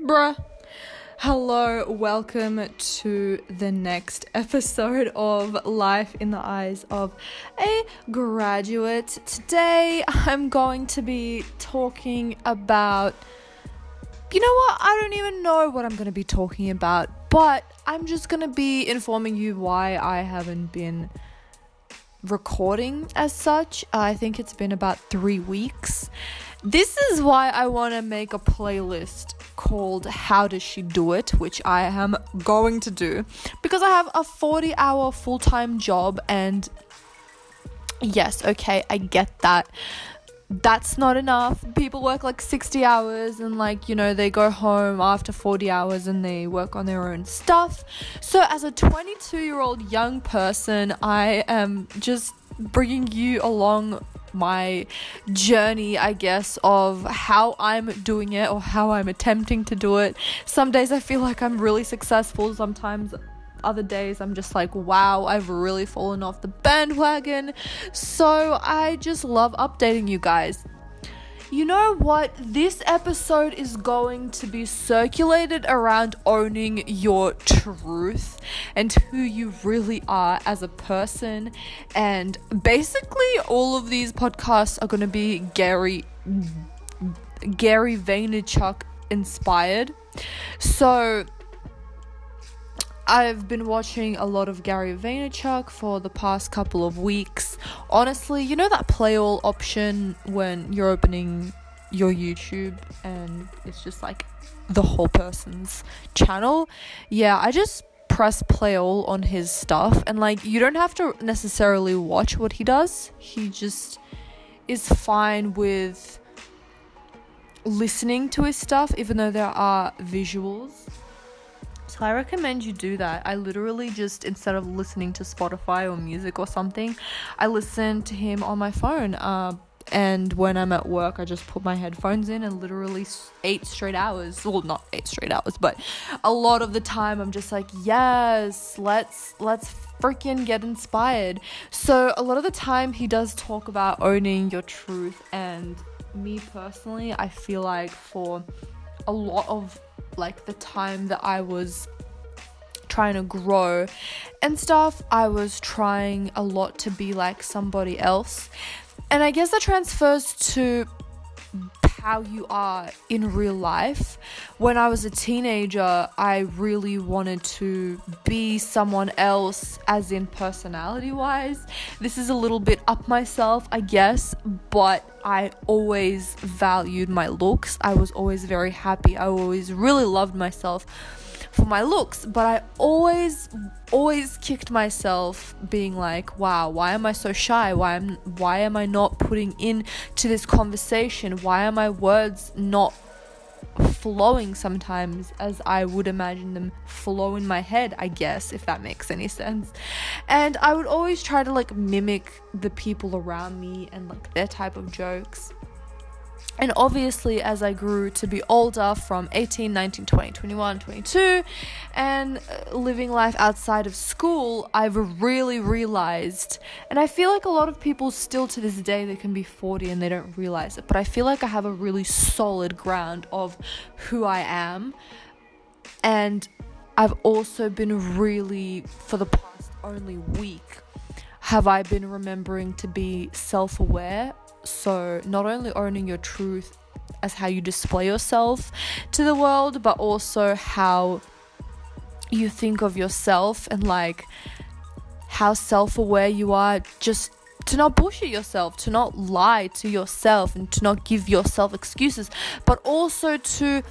Bruh. Hello, welcome to the next episode of Life in the Eyes of a Graduate. Today I'm going to be talking about. You know what? I don't even know what I'm going to be talking about, but I'm just going to be informing you why I haven't been recording as such. I think it's been about three weeks. This is why I want to make a playlist called How Does She Do It, which I am going to do because I have a 40 hour full time job. And yes, okay, I get that. That's not enough. People work like 60 hours and, like, you know, they go home after 40 hours and they work on their own stuff. So, as a 22 year old young person, I am just bringing you along my journey, I guess, of how I'm doing it or how I'm attempting to do it. Some days I feel like I'm really successful, sometimes other days I'm just like, wow, I've really fallen off the bandwagon. So I just love updating you guys. You know what? This episode is going to be circulated around owning your truth and who you really are as a person. And basically, all of these podcasts are going to be Gary Gary Vaynerchuk inspired. So I've been watching a lot of Gary Vaynerchuk for the past couple of weeks. Honestly, you know that play all option when you're opening your YouTube and it's just like the whole person's channel? Yeah, I just press play all on his stuff and like you don't have to necessarily watch what he does. He just is fine with listening to his stuff even though there are visuals so I recommend you do that. I literally just instead of listening to Spotify or music or something, I listen to him on my phone. Uh, and when I'm at work, I just put my headphones in and literally eight straight hours. Well, not eight straight hours, but a lot of the time I'm just like, yes, let's let's freaking get inspired. So a lot of the time he does talk about owning your truth, and me personally, I feel like for a lot of like the time that I was trying to grow and stuff, I was trying a lot to be like somebody else. And I guess that transfers to how you are in real life. When I was a teenager, I really wanted to be someone else, as in personality wise. This is a little bit up myself, I guess, but I always valued my looks. I was always very happy. I always really loved myself for my looks, but I always always kicked myself being like, wow, why am I so shy? Why am why am I not putting in to this conversation? Why are my words not flowing sometimes as I would imagine them flow in my head, I guess, if that makes any sense. And I would always try to like mimic the people around me and like their type of jokes. And obviously, as I grew to be older from 18, 19, 20, 21, 22, and uh, living life outside of school, I've really realized, and I feel like a lot of people still to this day, they can be 40 and they don't realize it, but I feel like I have a really solid ground of who I am. And I've also been really, for the past only week, have I been remembering to be self aware so, not only owning your truth as how you display yourself to the world, but also how you think of yourself and like how self aware you are just to not bullshit yourself, to not lie to yourself, and to not give yourself excuses, but also to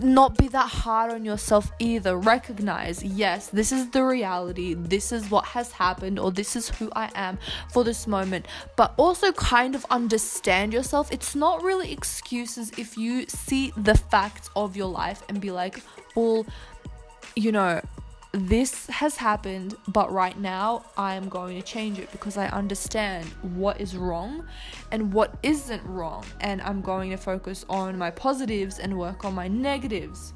not be that hard on yourself either. Recognize, yes, this is the reality, this is what has happened, or this is who I am for this moment, but also kind of understand yourself. It's not really excuses if you see the facts of your life and be like, well, you know, this has happened, but right now I am going to change it because I understand what is wrong and what isn't wrong, and I'm going to focus on my positives and work on my negatives.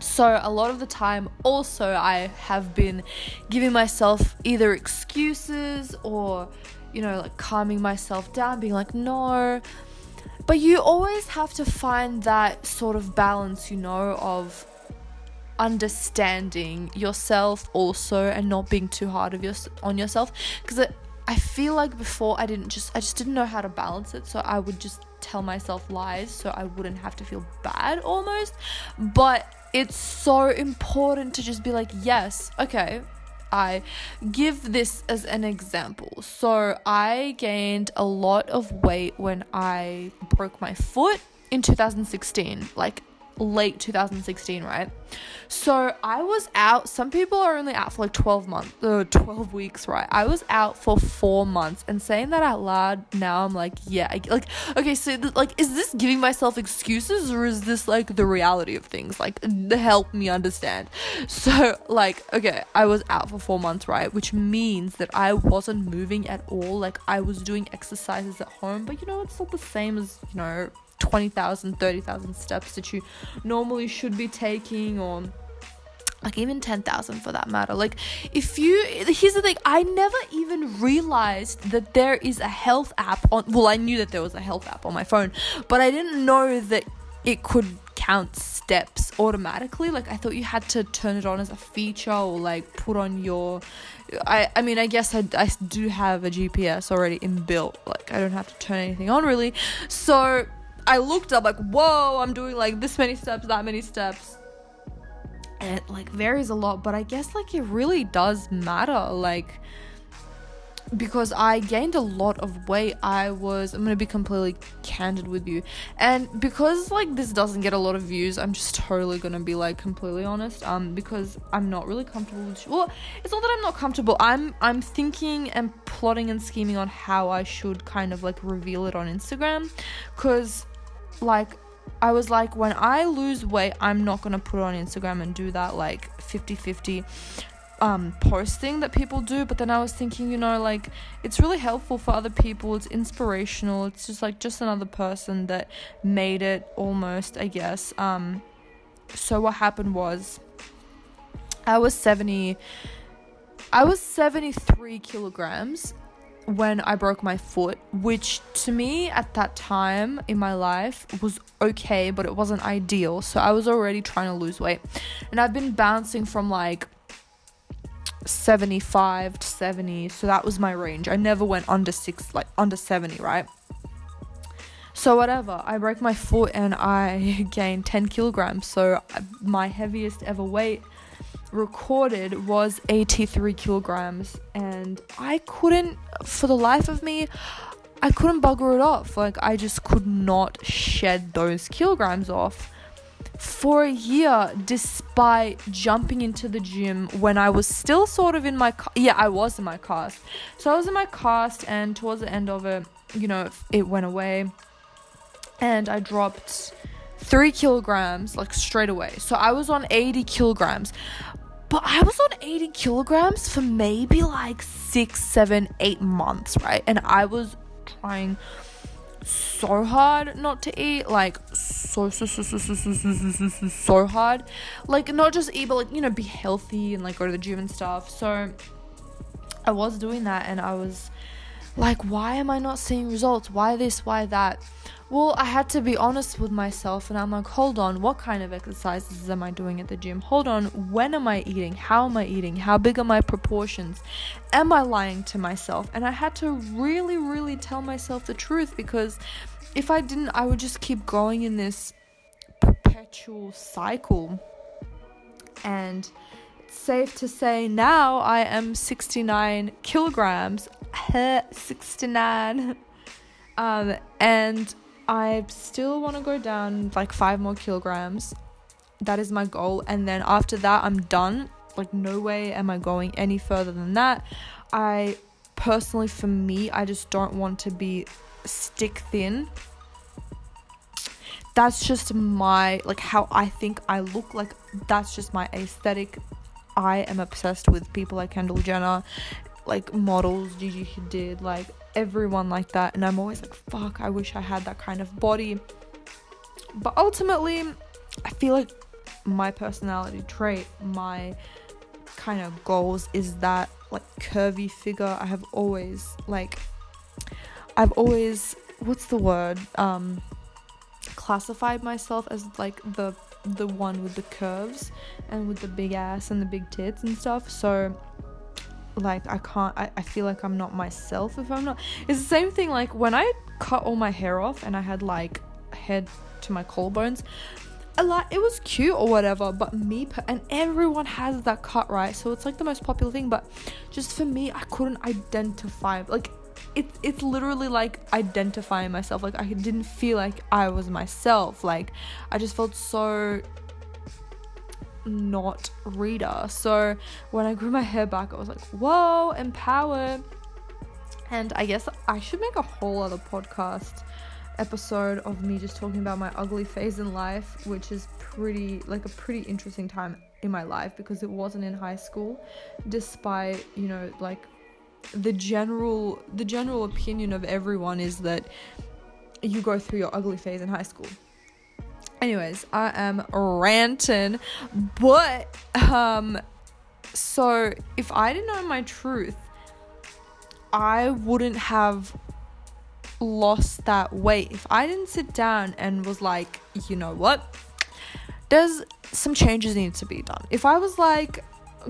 So, a lot of the time, also, I have been giving myself either excuses or, you know, like calming myself down, being like, no, but you always have to find that sort of balance, you know, of understanding yourself also and not being too hard of your, on yourself because I feel like before I didn't just I just didn't know how to balance it so I would just tell myself lies so I wouldn't have to feel bad almost but it's so important to just be like yes okay I give this as an example. So, I gained a lot of weight when I broke my foot in 2016, like late 2016, right? So I was out. Some people are only out for like 12 months, uh, 12 weeks, right? I was out for four months, and saying that out loud now, I'm like, yeah, like, okay, so th- like, is this giving myself excuses or is this like the reality of things? Like, help me understand. So, like, okay, I was out for four months, right? Which means that I wasn't moving at all. Like, I was doing exercises at home, but you know, it's not the same as you know 20,000, 30,000 steps that you normally should be taking or like even 10,000 for that matter. Like if you here's the thing, I never even realized that there is a health app on well, I knew that there was a health app on my phone, but I didn't know that it could count steps automatically. Like I thought you had to turn it on as a feature or like put on your I I mean I guess I, I do have a GPS already inbuilt. Like I don't have to turn anything on really. So I looked up like, whoa, I'm doing like this many steps, that many steps. And it like varies a lot, but I guess like it really does matter. Like because I gained a lot of weight, I was I'm gonna be completely candid with you. And because like this doesn't get a lot of views, I'm just totally gonna be like completely honest. Um because I'm not really comfortable with well, it's not that I'm not comfortable. I'm I'm thinking and plotting and scheming on how I should kind of like reveal it on Instagram. Cause like I was like when I lose weight, I'm not to put on Instagram and do that like 50-50 um posting that people do, but then I was thinking, you know, like it's really helpful for other people. It's inspirational. It's just like just another person that made it almost, I guess. Um so what happened was I was 70 I was 73 kilograms when I broke my foot, which to me at that time in my life was okay, but it wasn't ideal. So I was already trying to lose weight. And I've been bouncing from like 75 to 70. So that was my range. I never went under 6 like under 70, right? So whatever, I broke my foot and I gained 10 kilograms. So uh, my heaviest ever weight recorded was 83 kilograms and I couldn't for the life of me I couldn't bugger it off. Like I just could not shed those kilograms off for a year despite jumping into the gym when I was still sort of in my ca- yeah I was in my cast. So I was in my cast and towards the end of it you know it went away and I dropped three kilograms like straight away. So I was on 80 kilograms but I was on 80 kilograms for maybe like six, seven, eight months, right? And I was trying so hard not to eat, like so so so so so so so so, so, so hard, like not just eat, but like you know be healthy and like go to the gym and stuff. So I was doing that, and I was like, why am I not seeing results? Why this? Why that? Well, I had to be honest with myself and I'm like, hold on, what kind of exercises am I doing at the gym? Hold on, when am I eating? How am I eating? How big are my proportions? Am I lying to myself? And I had to really, really tell myself the truth because if I didn't, I would just keep going in this perpetual cycle. And safe to say now I am 69 kilograms. 69. Um, and I still want to go down like five more kilograms. That is my goal. And then after that, I'm done. Like, no way am I going any further than that. I personally, for me, I just don't want to be stick thin. That's just my, like, how I think I look like. That's just my aesthetic. I am obsessed with people like Kendall Jenner, like models, Gigi Hadid, like everyone like that. And I'm always like fuck I wish I had that kind of body. But ultimately I feel like my personality trait my kind of goals is that like curvy figure. I have always like I've always what's the word? Um classified myself as like the the one with the curves and with the big ass and the big tits and stuff. So like I can't I, I feel like I'm not myself if I'm not it's the same thing like when I cut all my hair off and I had like head to my collarbones a lot it was cute or whatever but me and everyone has that cut right so it's like the most popular thing but just for me I couldn't identify like it, it's literally like identifying myself like I didn't feel like I was myself like I just felt so not Rita. So when I grew my hair back, I was like, whoa, empowered. And I guess I should make a whole other podcast episode of me just talking about my ugly phase in life, which is pretty, like a pretty interesting time in my life because it wasn't in high school, despite, you know, like the general the general opinion of everyone is that you go through your ugly phase in high school. Anyways i am ranting but um so if i didn't know my truth i wouldn't have lost that weight. If i didn't sit down and was like you know what? There's some changes need to be done. If i was like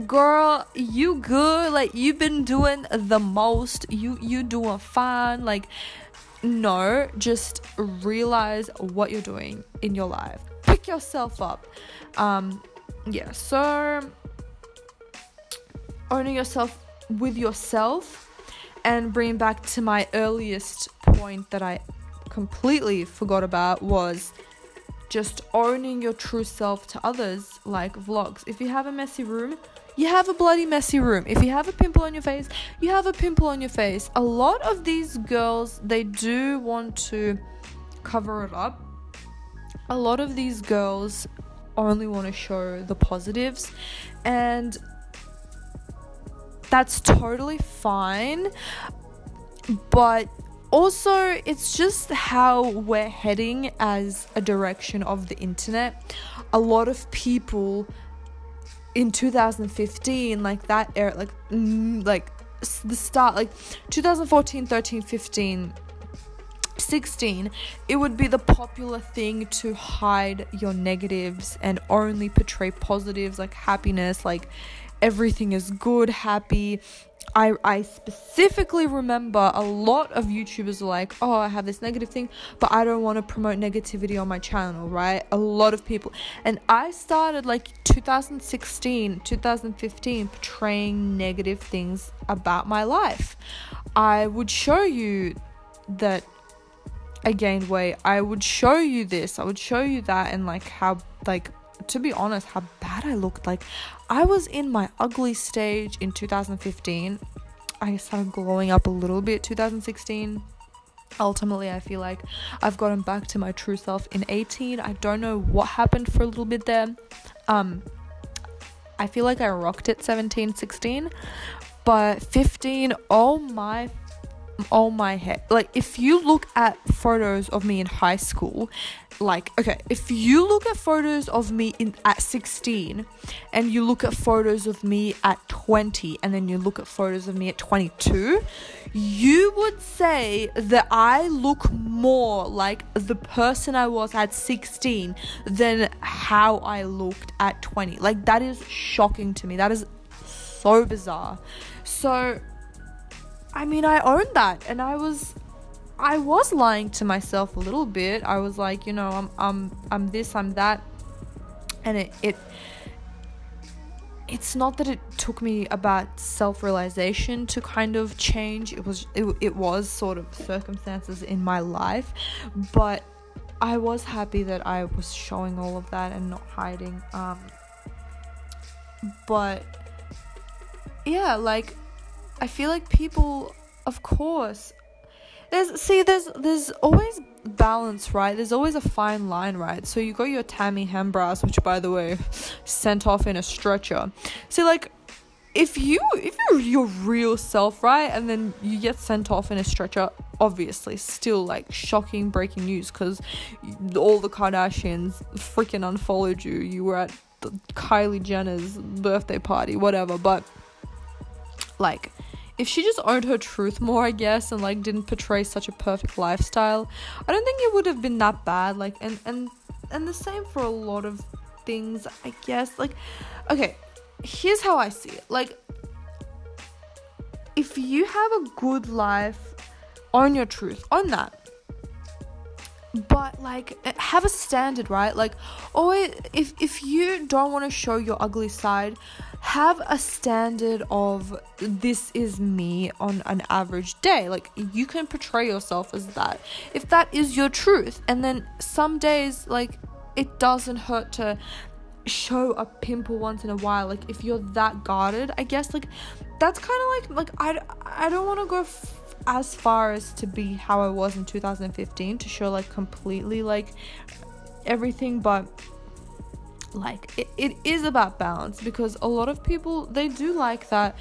girl you good like you've been doing the most you you doing fine like no, just realize what you're doing in your life. Pick yourself up. Um, yeah, so owning yourself with yourself and bringing back to my earliest point that I completely forgot about was just owning your true self to others like vlogs. If you have a messy room, you have a bloody messy room. If you have a pimple on your face, you have a pimple on your face. A lot of these girls, they do want to cover it up. A lot of these girls only want to show the positives, and that's totally fine. But also, it's just how we're heading as a direction of the internet. A lot of people in 2015 like that era like mm, like the start like 2014 13 15 16 it would be the popular thing to hide your negatives and only portray positives like happiness like everything is good happy I, I specifically remember a lot of YouTubers are like, oh, I have this negative thing, but I don't want to promote negativity on my channel, right? A lot of people. And I started like 2016, 2015 portraying negative things about my life. I would show you that I gained weight. I would show you this. I would show you that and like how like to be honest, how bad I looked. Like, I was in my ugly stage in 2015. I started glowing up a little bit 2016. Ultimately, I feel like I've gotten back to my true self in 18. I don't know what happened for a little bit there. Um, I feel like I rocked it 17, 16, but 15, oh my oh my head. Like if you look at photos of me in high school like okay if you look at photos of me in at 16 and you look at photos of me at 20 and then you look at photos of me at 22 you would say that I look more like the person I was at 16 than how I looked at 20 like that is shocking to me. That is so bizarre. So I mean I own that and I was I was lying to myself a little bit. I was like, you know, I'm I'm I'm this, I'm that. And it it it's not that it took me about self-realization to kind of change. It was it, it was sort of circumstances in my life, but I was happy that I was showing all of that and not hiding. Um but yeah, like I feel like people of course. There's see there's there's always balance right? There's always a fine line right? So you got your Tammy Hembrows which by the way sent off in a stretcher. See like if you if you're your real self right and then you get sent off in a stretcher obviously still like shocking breaking news because all the kardashians freaking unfollowed you. You were at kylie jenner's birthday party whatever but like if she just owned her truth more, I guess, and like didn't portray such a perfect lifestyle, I don't think it would have been that bad. Like, and and and the same for a lot of things, I guess. Like, okay, here's how I see it. Like, if you have a good life, own your truth, own that but like have a standard right? Like always if if you don't want to show your ugly side have a standard of this is me on an average day. Like you can portray yourself as that. If that is your truth and then some days like it doesn't hurt to show a pimple once in a while like if you're that guarded i guess like that's kind of like like i i don't want to go f- as far as to be how I was in 2015 to show like completely like everything, but like it, it is about balance because a lot of people they do like that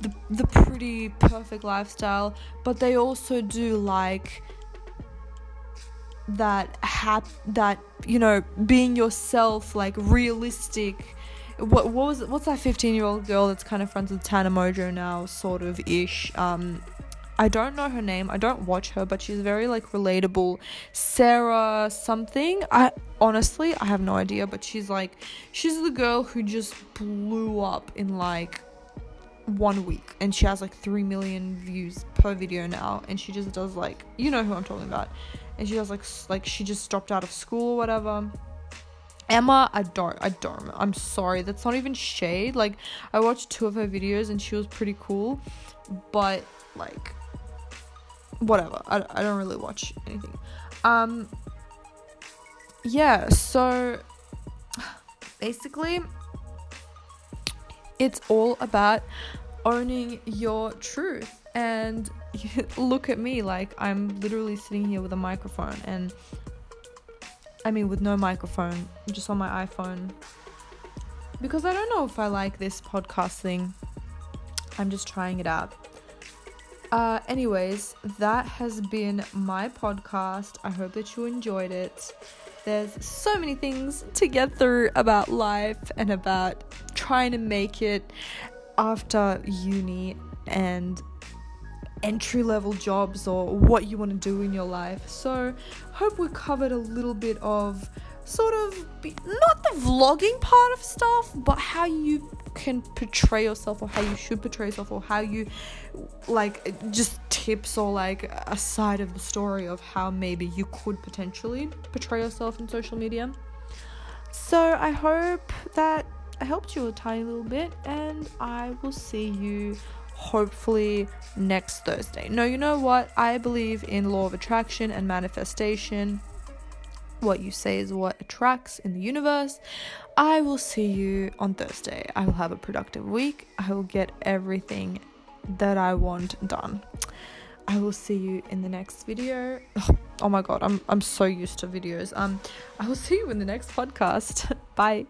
the, the pretty perfect lifestyle but they also do like that hap that you know being yourself like realistic. What, what was what's that 15 year old girl that's kind of friends with Tana Mongeau now sort of ish um I don't know her name. I don't watch her, but she's very like relatable. Sarah something. I honestly I have no idea, but she's like she's the girl who just blew up in like one week and she has like 3 million views per video now and she just does like you know who I'm talking about. And she does like like she just dropped out of school or whatever. Emma, I don't, I don't. I'm sorry, that's not even shade. Like, I watched two of her videos and she was pretty cool, but like, whatever. I, I don't really watch anything. Um, yeah, so basically, it's all about owning your truth. And look at me, like, I'm literally sitting here with a microphone, and I mean, with no microphone, just on my iPhone. Because I don't know if I like this podcast thing. I'm just trying it out. Uh, anyways, that has been my podcast. I hope that you enjoyed it. There's so many things to get through about life and about trying to make it after uni and entry level jobs or what you want to do in your life. So, hope we covered a little bit of sort of not the vlogging part of stuff, but how you can portray yourself or how you should portray yourself or how you like just tips or like a side of the story of how maybe you could potentially portray yourself in social media. So I hope that I helped you a tiny little bit and I will see you hopefully next Thursday. No, you know what? I believe in law of attraction and manifestation. What you say is what attracts in the universe. I will see you on Thursday. I will have a productive week. I will get everything that I want done. I will see you in the next video. Oh my god, I'm I'm so used to videos. Um I will see you in the next podcast. Bye.